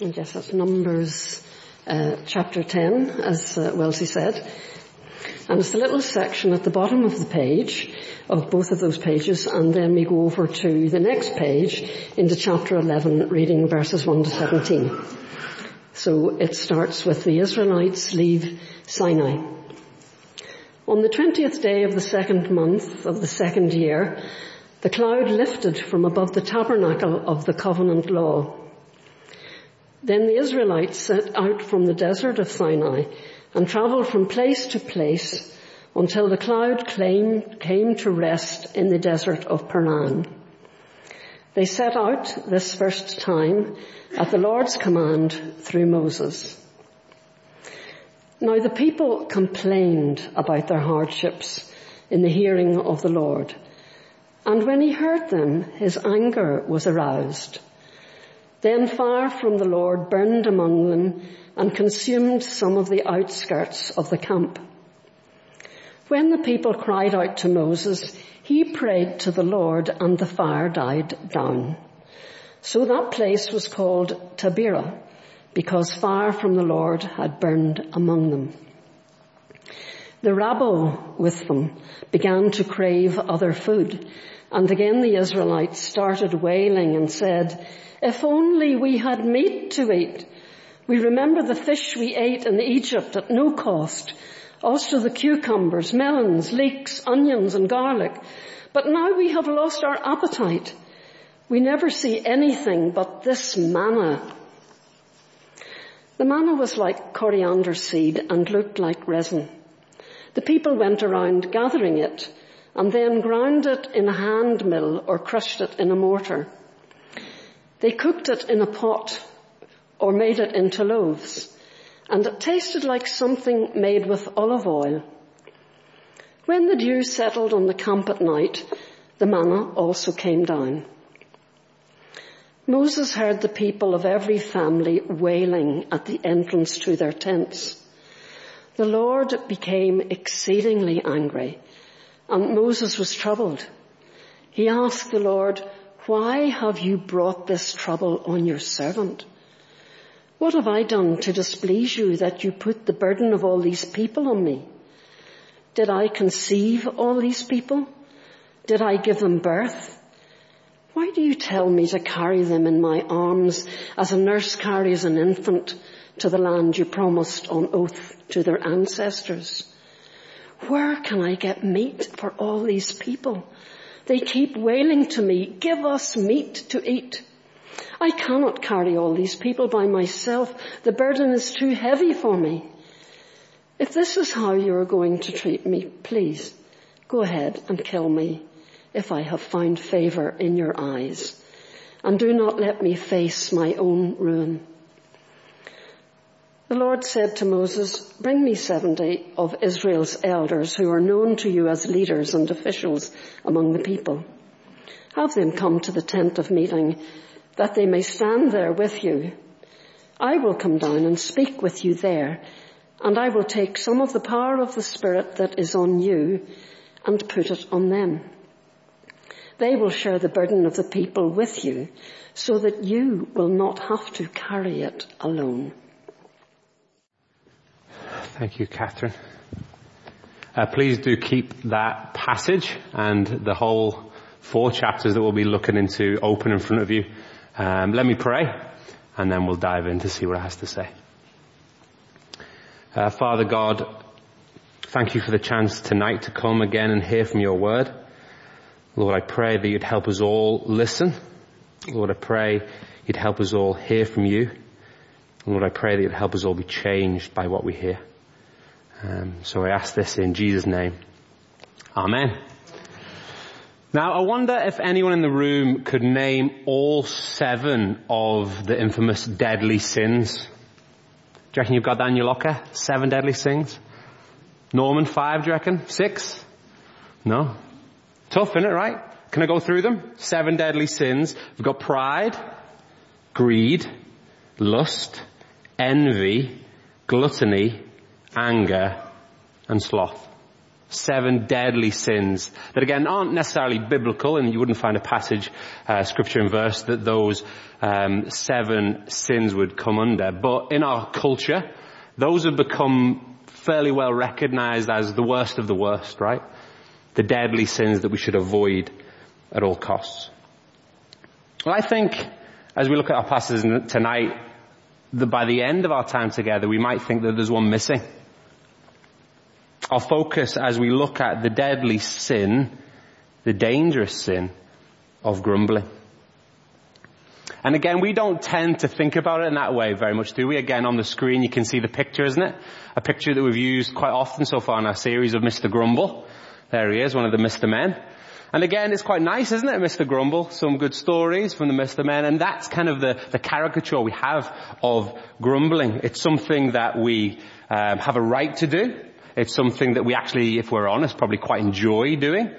And yes, that's Numbers uh, chapter 10, as uh, Wellesley said. And it's the little section at the bottom of the page, of both of those pages, and then we go over to the next page into chapter 11, reading verses 1 to 17. So it starts with the Israelites leave Sinai. On the 20th day of the second month of the second year, the cloud lifted from above the tabernacle of the covenant law then the Israelites set out from the desert of Sinai and traveled from place to place until the cloud came, to rest in the desert of Paran. They set out this first time at the Lord's command through Moses. Now the people complained about their hardships in the hearing of the Lord. And when he heard them, his anger was aroused. Then fire from the Lord burned among them and consumed some of the outskirts of the camp. When the people cried out to Moses, he prayed to the Lord and the fire died down. So that place was called Taberah because fire from the Lord had burned among them. The rabble with them began to crave other food and again the Israelites started wailing and said, if only we had meat to eat. We remember the fish we ate in Egypt at no cost. Also the cucumbers, melons, leeks, onions and garlic. But now we have lost our appetite. We never see anything but this manna. The manna was like coriander seed and looked like resin. The people went around gathering it and then ground it in a hand mill or crushed it in a mortar. They cooked it in a pot or made it into loaves and it tasted like something made with olive oil. When the dew settled on the camp at night, the manna also came down. Moses heard the people of every family wailing at the entrance to their tents. The Lord became exceedingly angry and Moses was troubled. He asked the Lord, why have you brought this trouble on your servant? What have I done to displease you that you put the burden of all these people on me? Did I conceive all these people? Did I give them birth? Why do you tell me to carry them in my arms as a nurse carries an infant to the land you promised on oath to their ancestors? Where can I get meat for all these people? They keep wailing to me, give us meat to eat. I cannot carry all these people by myself. The burden is too heavy for me. If this is how you are going to treat me, please go ahead and kill me if I have found favor in your eyes. And do not let me face my own ruin. The Lord said to Moses, bring me 70 of Israel's elders who are known to you as leaders and officials among the people. Have them come to the tent of meeting that they may stand there with you. I will come down and speak with you there and I will take some of the power of the Spirit that is on you and put it on them. They will share the burden of the people with you so that you will not have to carry it alone. Thank you, Catherine. Uh, please do keep that passage and the whole four chapters that we'll be looking into open in front of you. Um, let me pray, and then we'll dive in to see what it has to say. Uh, Father God, thank you for the chance tonight to come again and hear from your word. Lord, I pray that you'd help us all listen. Lord, I pray you'd help us all hear from you. Lord, I pray that you'd help us all be changed by what we hear. Um, so I ask this in Jesus' name. Amen. Now I wonder if anyone in the room could name all seven of the infamous deadly sins. Do you reckon you've got that in your locker? Seven deadly sins? Norman, five, do you reckon? Six? No? Tough, isn't it, right? Can I go through them? Seven deadly sins. We've got pride, greed, lust, envy, gluttony, anger, and sloth. Seven deadly sins that again aren't necessarily biblical and you wouldn't find a passage, uh, scripture and verse that those um, seven sins would come under. But in our culture, those have become fairly well recognized as the worst of the worst, right? The deadly sins that we should avoid at all costs. Well, I think as we look at our passages tonight, that by the end of our time together, we might think that there's one missing. Our focus as we look at the deadly sin, the dangerous sin of grumbling. And again, we don't tend to think about it in that way very much, do we? Again, on the screen you can see the picture, isn't it? A picture that we've used quite often so far in our series of Mr. Grumble. There he is, one of the Mr. Men. And again, it's quite nice, isn't it, Mr. Grumble? Some good stories from the Mr. Men, and that's kind of the, the caricature we have of grumbling. It's something that we um, have a right to do. It's something that we actually, if we're honest, probably quite enjoy doing.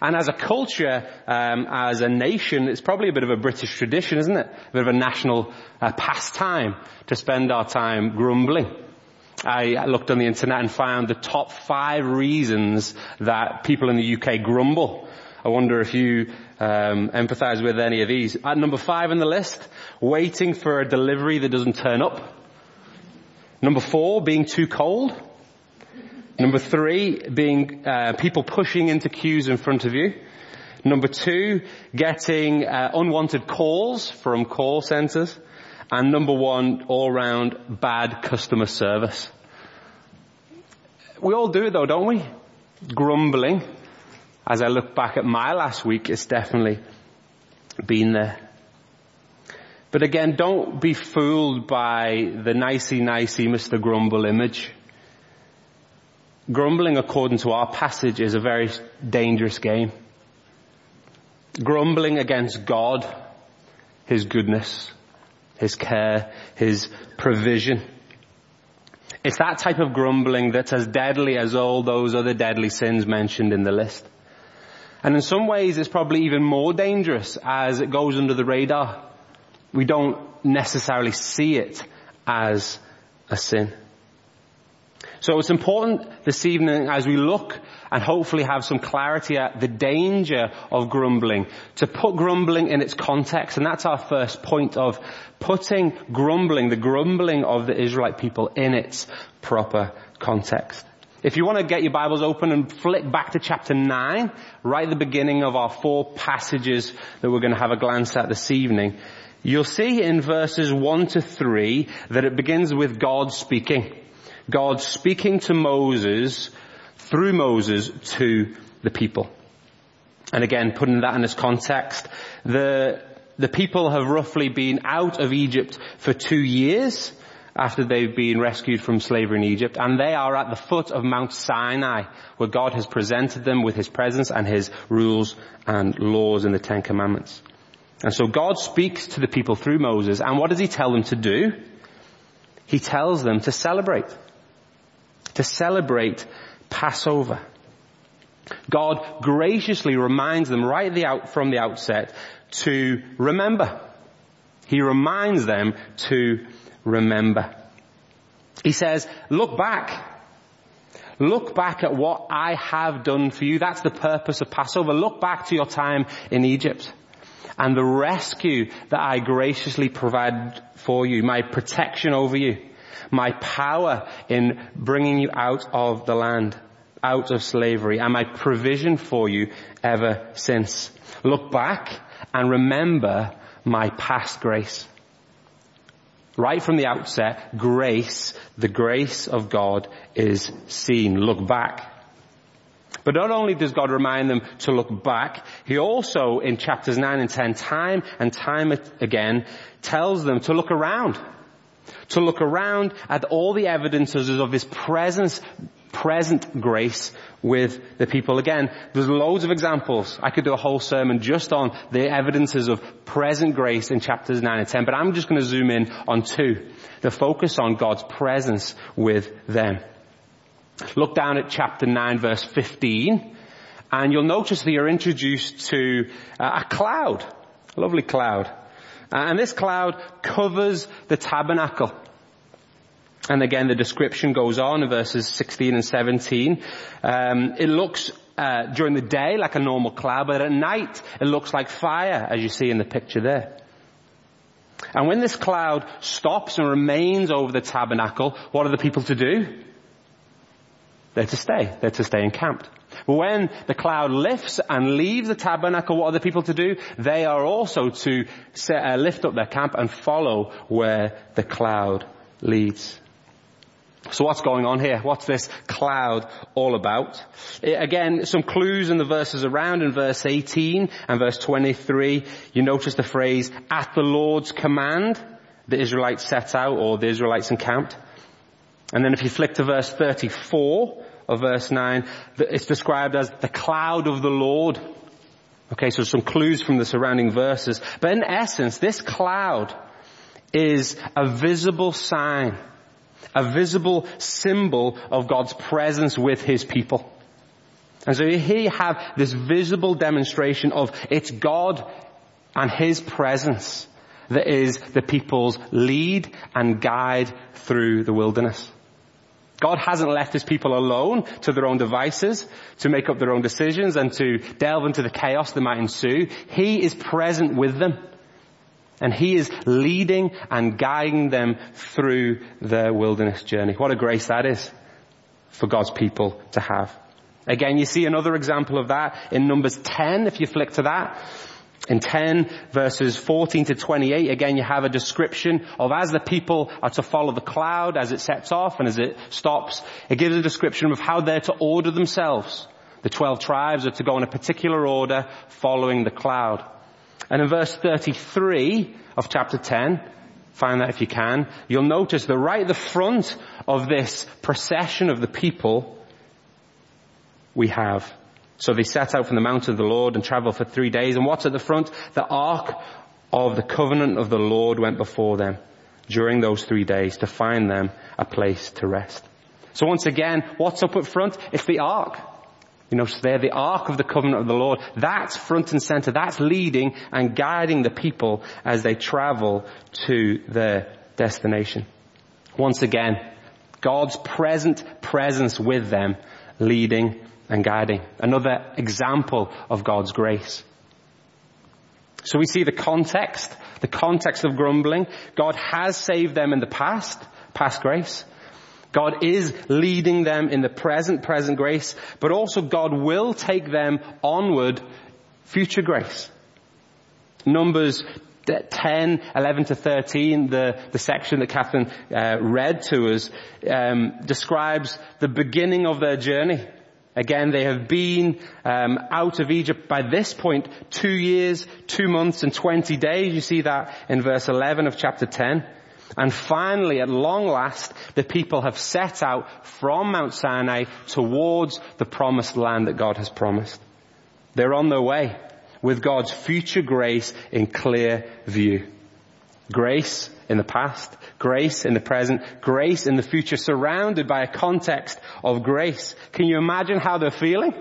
And as a culture, um, as a nation, it's probably a bit of a British tradition, isn't it? A bit of a national uh, pastime to spend our time grumbling. I looked on the internet and found the top five reasons that people in the UK grumble. I wonder if you um, empathize with any of these. At number five on the list, waiting for a delivery that doesn't turn up. Number four, being too cold. Number three, being uh, people pushing into queues in front of you. Number two, getting uh, unwanted calls from call centers. And number one, all round bad customer service. We all do it though, don't we? Grumbling. As I look back at my last week, it's definitely been there. But again, don't be fooled by the nicey nicey Mr. Grumble image. Grumbling, according to our passage, is a very dangerous game. Grumbling against God, His goodness, His care, His provision. It's that type of grumbling that's as deadly as all those other deadly sins mentioned in the list. And in some ways it's probably even more dangerous as it goes under the radar. We don't necessarily see it as a sin. So it's important this evening as we look and hopefully have some clarity at the danger of grumbling, to put grumbling in its context, and that's our first point of putting grumbling, the grumbling of the Israelite people in its proper context. If you want to get your Bibles open and flick back to chapter 9, right at the beginning of our four passages that we're going to have a glance at this evening, you'll see in verses 1 to 3 that it begins with God speaking. God speaking to Moses through Moses to the people. And again, putting that in its context, the, the people have roughly been out of Egypt for two years after they've been rescued from slavery in Egypt, and they are at the foot of Mount Sinai, where God has presented them with His presence and His rules and laws in the Ten Commandments. And so God speaks to the people through Moses, and what does He tell them to do? He tells them to celebrate to celebrate Passover. God graciously reminds them right the out, from the outset to remember. He reminds them to remember. He says, look back. Look back at what I have done for you. That's the purpose of Passover. Look back to your time in Egypt and the rescue that I graciously provided for you, my protection over you my power in bringing you out of the land, out of slavery, and my provision for you ever since. Look back and remember my past grace. Right from the outset, grace, the grace of God is seen. Look back. But not only does God remind them to look back, He also in chapters 9 and 10 time and time again tells them to look around to look around at all the evidences of His presence, present grace with the people. Again, there's loads of examples. I could do a whole sermon just on the evidences of present grace in chapters 9 and 10, but I'm just going to zoom in on two. The focus on God's presence with them. Look down at chapter 9 verse 15, and you'll notice that you're introduced to uh, a cloud. A lovely cloud. Uh, and this cloud covers the tabernacle. And again, the description goes on in verses 16 and 17. Um, it looks uh, during the day like a normal cloud, but at night it looks like fire, as you see in the picture there. And when this cloud stops and remains over the tabernacle, what are the people to do? They're to stay. They're to stay encamped. When the cloud lifts and leaves the tabernacle, what are the people to do? They are also to set, uh, lift up their camp and follow where the cloud leads. So what's going on here? What's this cloud all about? It, again, some clues in the verses around in verse 18 and verse 23. You notice the phrase, at the Lord's command, the Israelites set out or the Israelites encamped. And then if you flick to verse 34 of verse 9, it's described as the cloud of the Lord. Okay, so some clues from the surrounding verses. But in essence, this cloud is a visible sign a visible symbol of God's presence with His people. And so here you have this visible demonstration of it's God and His presence that is the people's lead and guide through the wilderness. God hasn't left His people alone to their own devices, to make up their own decisions and to delve into the chaos that might ensue. He is present with them. And He is leading and guiding them through their wilderness journey. What a grace that is for God's people to have. Again, you see another example of that in Numbers 10, if you flick to that. In 10 verses 14 to 28, again you have a description of as the people are to follow the cloud as it sets off and as it stops, it gives a description of how they're to order themselves. The 12 tribes are to go in a particular order following the cloud. And in verse 33 of chapter 10, find that if you can, you'll notice that right at the front of this procession of the people, we have. So they set out from the mountain of the Lord and traveled for three days. And what's at the front? The ark of the covenant of the Lord went before them during those three days to find them a place to rest. So once again, what's up at front? It's the ark. You know, there, the Ark of the Covenant of the Lord, that's front and center, that's leading and guiding the people as they travel to their destination. Once again, God's present presence with them, leading and guiding. Another example of God's grace. So we see the context, the context of grumbling. God has saved them in the past, past grace. God is leading them in the present, present grace, but also God will take them onward, future grace. Numbers 10, 11 to 13, the, the section that Catherine uh, read to us, um, describes the beginning of their journey. Again, they have been um, out of Egypt by this point two years, two months, and 20 days. You see that in verse 11 of chapter 10. And finally, at long last, the people have set out from Mount Sinai towards the promised land that God has promised. They're on their way with God's future grace in clear view. Grace in the past, grace in the present, grace in the future, surrounded by a context of grace. Can you imagine how they're feeling?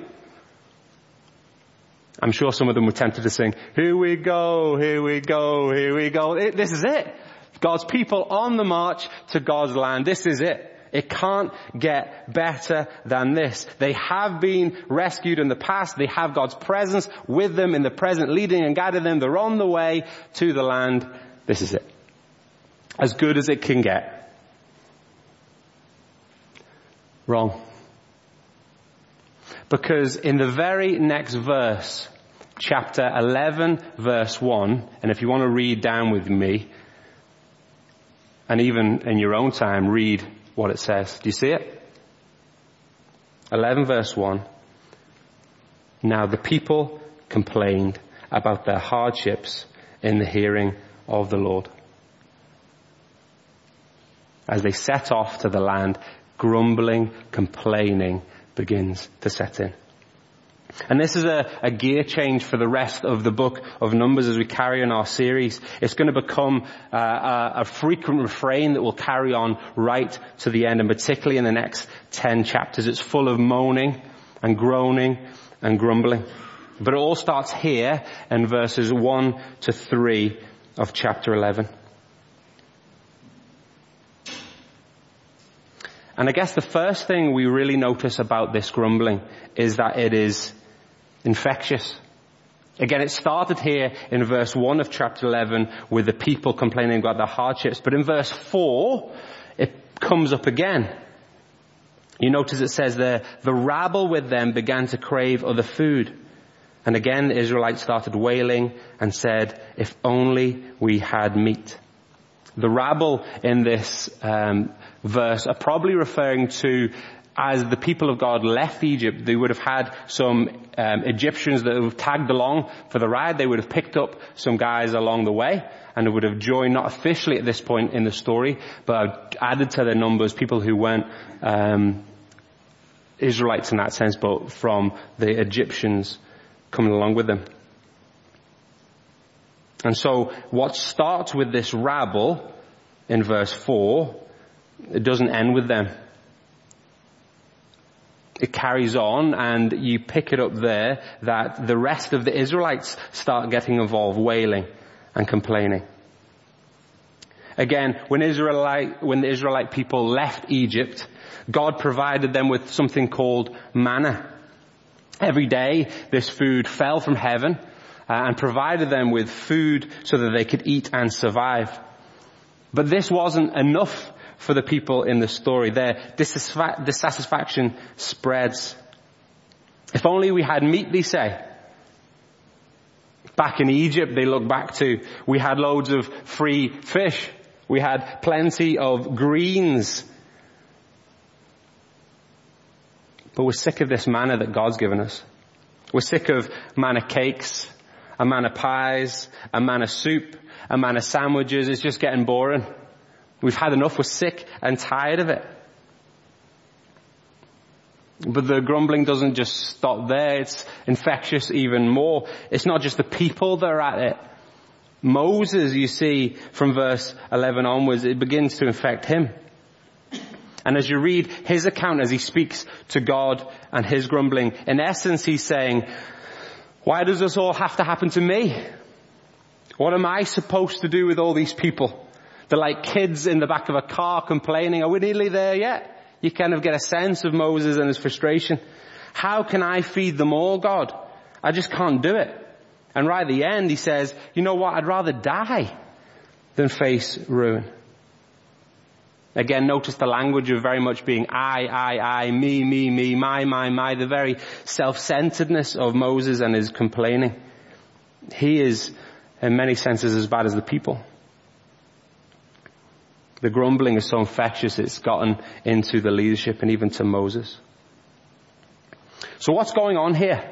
I'm sure some of them were tempted to sing, here we go, here we go, here we go. It, this is it. God's people on the march to God's land. This is it. It can't get better than this. They have been rescued in the past. They have God's presence with them in the present, leading and guiding them. They're on the way to the land. This is it. As good as it can get. Wrong. Because in the very next verse, chapter 11 verse 1, and if you want to read down with me, and even in your own time, read what it says. Do you see it? 11 verse 1. Now the people complained about their hardships in the hearing of the Lord. As they set off to the land, grumbling, complaining begins to set in. And this is a, a, gear change for the rest of the book of Numbers as we carry on our series. It's going to become uh, a, a, frequent refrain that will carry on right to the end, and particularly in the next ten chapters. It's full of moaning and groaning and grumbling. But it all starts here in verses 1 to 3 of chapter 11. And I guess the first thing we really notice about this grumbling is that it is infectious. Again, it started here in verse 1 of chapter 11 with the people complaining about their hardships, but in verse 4, it comes up again. You notice it says there, the rabble with them began to crave other food. And again the Israelites started wailing and said, if only we had meat. The rabble in this um, verse are probably referring to as the people of God left Egypt, they would have had some um, Egyptians that have tagged along for the ride. They would have picked up some guys along the way and would have joined, not officially at this point in the story, but added to their numbers people who weren't um, Israelites in that sense, but from the Egyptians coming along with them. And so what starts with this rabble in verse 4, it doesn't end with them. It carries on and you pick it up there that the rest of the Israelites start getting involved, wailing and complaining. Again, when Israelite, when the Israelite people left Egypt, God provided them with something called manna. Every day, this food fell from heaven uh, and provided them with food so that they could eat and survive. But this wasn't enough for the people in the story. Their dissatisfaction spreads. If only we had meat, they say. Back in Egypt, they look back to, we had loads of free fish. We had plenty of greens. But we're sick of this manna that God's given us. We're sick of manna cakes, a manna pies, a manna soup, a manna sandwiches. It's just getting boring. We've had enough. We're sick and tired of it. But the grumbling doesn't just stop there. It's infectious even more. It's not just the people that are at it. Moses, you see, from verse 11 onwards, it begins to infect him. And as you read his account as he speaks to God and his grumbling, in essence he's saying, why does this all have to happen to me? What am I supposed to do with all these people? They're like kids in the back of a car complaining, are we nearly there yet? You kind of get a sense of Moses and his frustration. How can I feed them all, God? I just can't do it. And right at the end he says, you know what, I'd rather die than face ruin. Again, notice the language of very much being I, I, I, me, me, me, my, my, my, the very self-centeredness of Moses and his complaining. He is, in many senses, as bad as the people. The grumbling is so infectious it's gotten into the leadership and even to Moses. So what's going on here?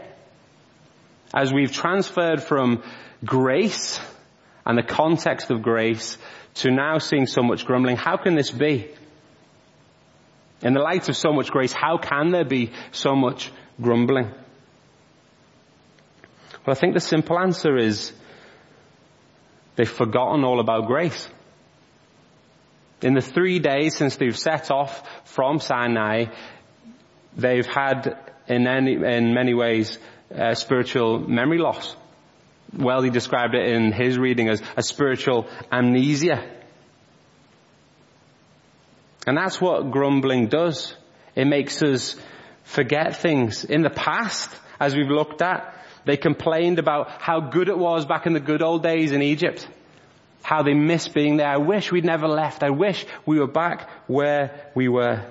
As we've transferred from grace and the context of grace to now seeing so much grumbling. How can this be? In the light of so much grace, how can there be so much grumbling? Well, I think the simple answer is they've forgotten all about grace. In the three days since they've set off from Sinai, they've had in, any, in many ways uh, spiritual memory loss well, he described it in his reading as a spiritual amnesia. And that's what grumbling does. It makes us forget things. In the past, as we've looked at, they complained about how good it was back in the good old days in Egypt. How they miss being there. I wish we'd never left. I wish we were back where we were.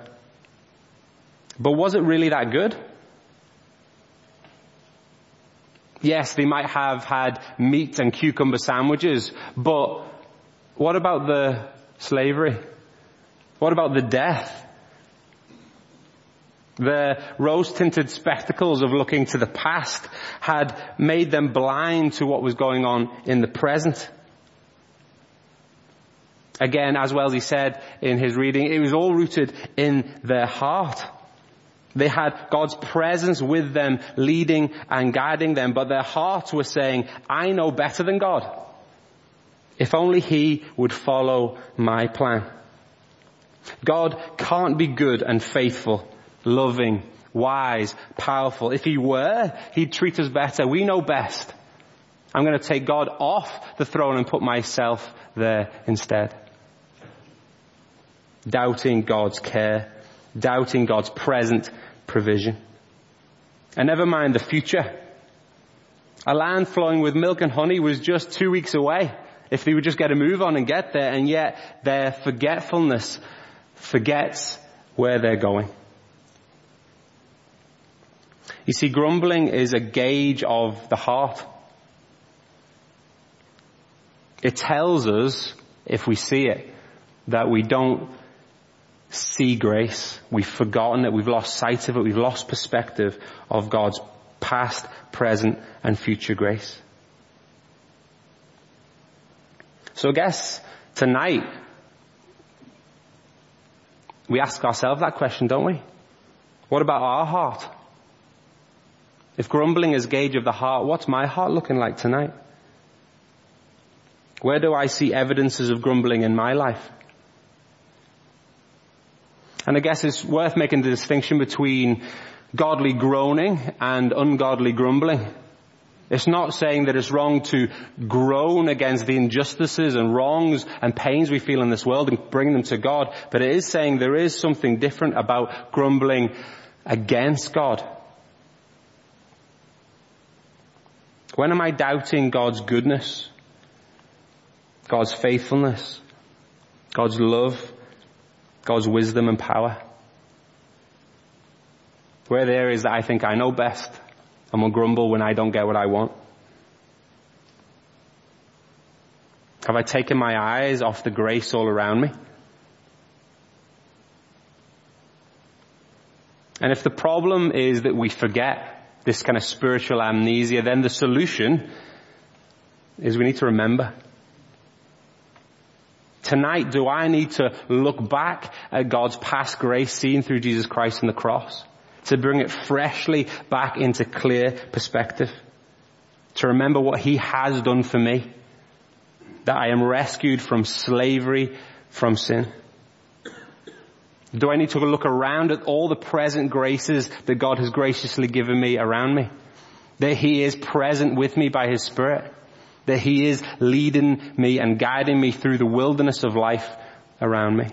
But was it really that good? Yes, they might have had meat and cucumber sandwiches, but what about the slavery? What about the death? The rose-tinted spectacles of looking to the past had made them blind to what was going on in the present. Again, as Wellesley said in his reading, it was all rooted in their heart. They had God's presence with them, leading and guiding them, but their hearts were saying, I know better than God. If only He would follow my plan. God can't be good and faithful, loving, wise, powerful. If He were, He'd treat us better. We know best. I'm going to take God off the throne and put myself there instead. Doubting God's care doubting God's present provision. And never mind the future. A land flowing with milk and honey was just two weeks away if they would just get a move on and get there and yet their forgetfulness forgets where they're going. You see, grumbling is a gauge of the heart. It tells us, if we see it, that we don't see grace. We've forgotten it. We've lost sight of it. We've lost perspective of God's past, present, and future grace. So I guess tonight, we ask ourselves that question, don't we? What about our heart? If grumbling is gauge of the heart, what's my heart looking like tonight? Where do I see evidences of grumbling in my life? And I guess it's worth making the distinction between godly groaning and ungodly grumbling. It's not saying that it's wrong to groan against the injustices and wrongs and pains we feel in this world and bring them to God, but it is saying there is something different about grumbling against God. When am I doubting God's goodness? God's faithfulness? God's love? God's wisdom and power? Where there is that I think I know best and will grumble when I don't get what I want? Have I taken my eyes off the grace all around me? And if the problem is that we forget this kind of spiritual amnesia, then the solution is we need to remember. Tonight, do I need to look back at God's past grace seen through Jesus Christ on the cross? To bring it freshly back into clear perspective? To remember what He has done for me? That I am rescued from slavery, from sin? Do I need to look around at all the present graces that God has graciously given me around me? That He is present with me by His Spirit? That He is leading me and guiding me through the wilderness of life around me?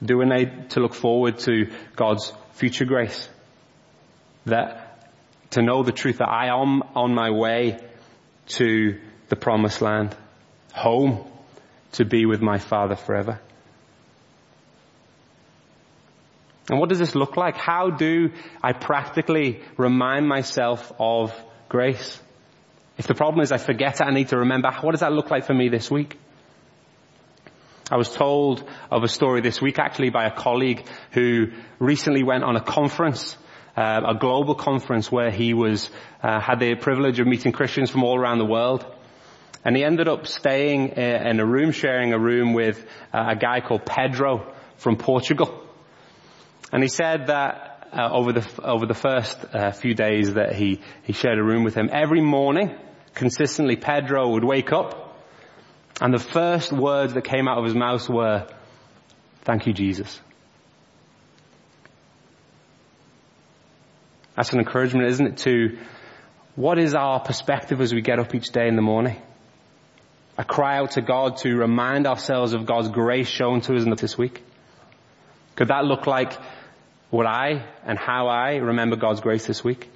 Do I need to look forward to God's future grace? That, to know the truth that I am on my way to the promised land, home to be with my Father forever. And what does this look like? How do I practically remind myself of grace? If the problem is I forget it, I need to remember, what does that look like for me this week? I was told of a story this week actually by a colleague who recently went on a conference, uh, a global conference where he was, uh, had the privilege of meeting Christians from all around the world. And he ended up staying uh, in a room, sharing a room with uh, a guy called Pedro from Portugal. And he said that uh, over the over the first uh, few days that he he shared a room with him, every morning, consistently, Pedro would wake up, and the first words that came out of his mouth were, "Thank you, Jesus." That's an encouragement, isn't it? To what is our perspective as we get up each day in the morning? A cry out to God to remind ourselves of God's grace shown to us in this week. Could that look like what I and how I remember God's grace this week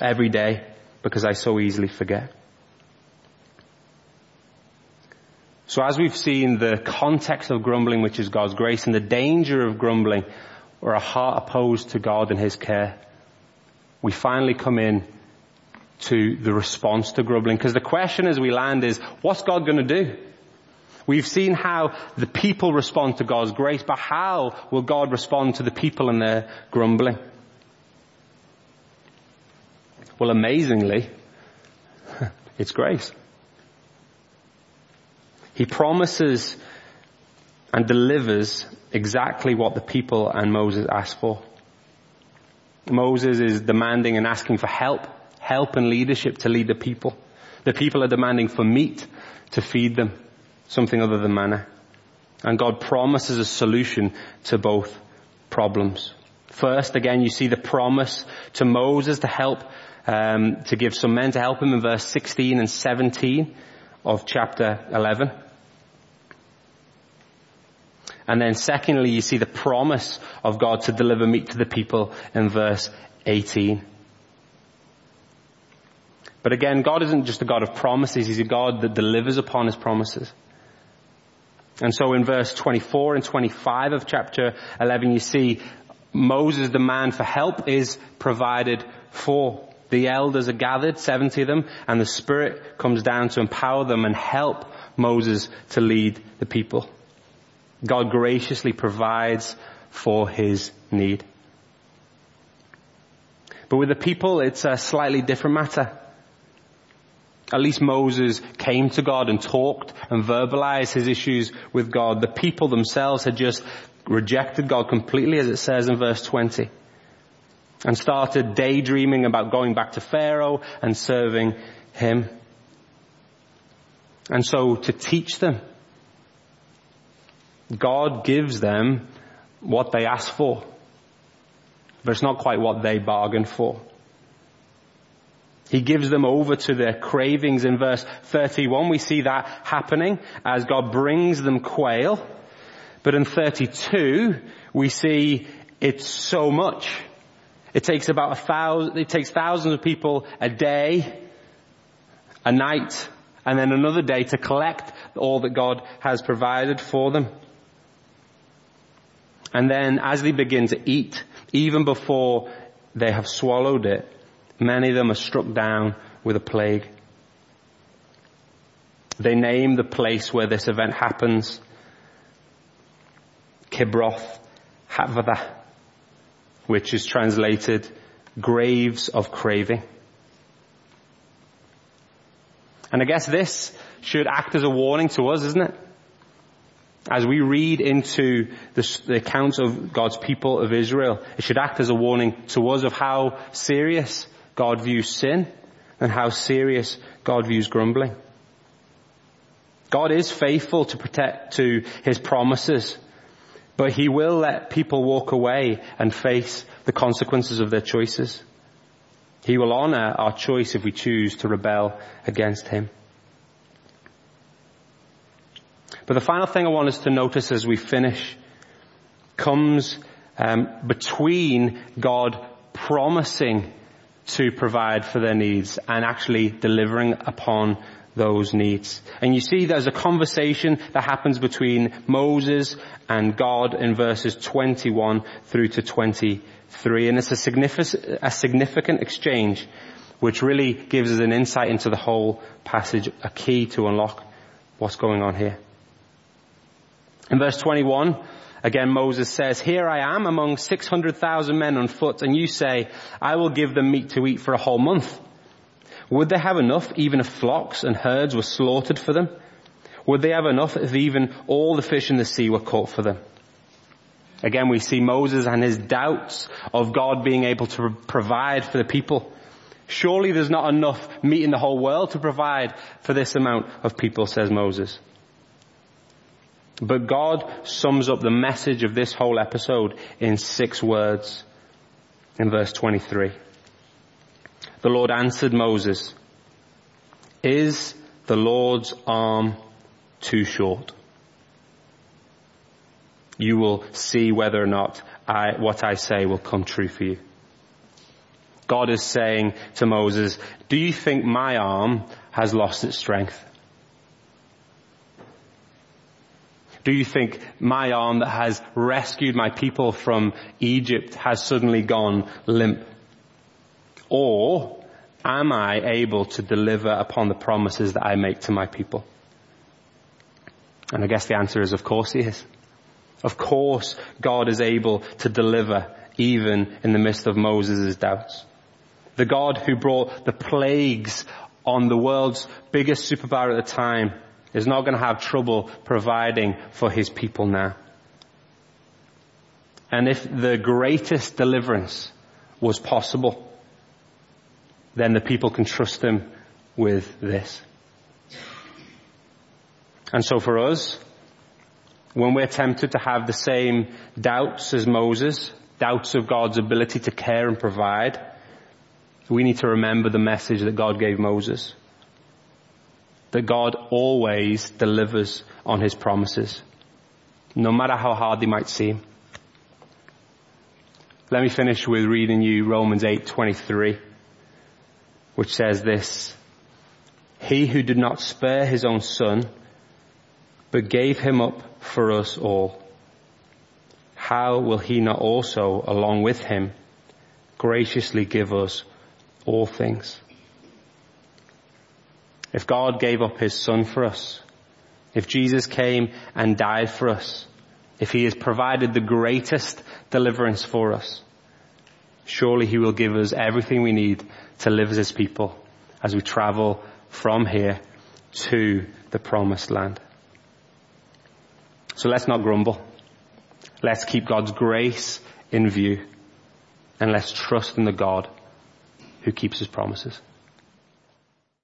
every day because I so easily forget. So as we've seen the context of grumbling, which is God's grace, and the danger of grumbling, or a heart opposed to God and His care, we finally come in to the response to grumbling. Because the question as we land is, what's God going to do? We've seen how the people respond to God's grace, but how will God respond to the people and their grumbling? Well, amazingly, it's grace. He promises and delivers exactly what the people and Moses asked for. Moses is demanding and asking for help, help and leadership to lead the people. The people are demanding for meat to feed them something other than manna. And God promises a solution to both problems. First, again, you see the promise to Moses to help, um, to give some men to help him in verse 16 and 17 of chapter 11. And then secondly, you see the promise of God to deliver meat to the people in verse 18. But again, God isn't just a God of promises, He's a God that delivers upon His promises. And so in verse 24 and 25 of chapter 11, you see Moses' demand for help is provided for. The elders are gathered, 70 of them, and the Spirit comes down to empower them and help Moses to lead the people. God graciously provides for his need. But with the people, it's a slightly different matter. At least Moses came to God and talked and verbalized his issues with God. The people themselves had just rejected God completely, as it says in verse 20, and started daydreaming about going back to Pharaoh and serving him. And so to teach them, God gives them what they ask for, but it's not quite what they bargained for. He gives them over to their cravings in verse 31. We see that happening as God brings them quail. But in 32, we see it's so much. It takes about a thousand, it takes thousands of people a day, a night, and then another day to collect all that God has provided for them. And then as they begin to eat, even before they have swallowed it, Many of them are struck down with a plague. They name the place where this event happens Kibroth Hattaavah, which is translated graves of craving. And I guess this should act as a warning to us, isn't it? As we read into the, the accounts of God's people of Israel, it should act as a warning to us of how serious God views sin and how serious God views grumbling. God is faithful to protect to his promises, but he will let people walk away and face the consequences of their choices. He will honor our choice if we choose to rebel against him. But the final thing I want us to notice as we finish comes um, between God promising to provide for their needs and actually delivering upon those needs. And you see there's a conversation that happens between Moses and God in verses 21 through to 23. And it's a significant, a significant exchange which really gives us an insight into the whole passage, a key to unlock what's going on here. In verse 21, Again, Moses says, Here I am among 600,000 men on foot, and you say, I will give them meat to eat for a whole month. Would they have enough even if flocks and herds were slaughtered for them? Would they have enough if even all the fish in the sea were caught for them? Again, we see Moses and his doubts of God being able to provide for the people. Surely there's not enough meat in the whole world to provide for this amount of people, says Moses. But God sums up the message of this whole episode in six words in verse 23. The Lord answered Moses, is the Lord's arm too short? You will see whether or not I, what I say will come true for you. God is saying to Moses, do you think my arm has lost its strength? Do you think my arm that has rescued my people from Egypt has suddenly gone limp? Or am I able to deliver upon the promises that I make to my people? And I guess the answer is of course he is. Of course God is able to deliver even in the midst of Moses' doubts. The God who brought the plagues on the world's biggest superpower at the time is not going to have trouble providing for his people now. And if the greatest deliverance was possible, then the people can trust him with this. And so for us, when we're tempted to have the same doubts as Moses, doubts of God's ability to care and provide, we need to remember the message that God gave Moses that God always delivers on his promises. no matter how hard they might seem. Let me finish with reading you Romans 8:23, which says this: He who did not spare his own son, but gave him up for us all, how will he not also, along with him, graciously give us all things? If God gave up his son for us, if Jesus came and died for us, if he has provided the greatest deliverance for us, surely he will give us everything we need to live as his people as we travel from here to the promised land. So let's not grumble. Let's keep God's grace in view and let's trust in the God who keeps his promises.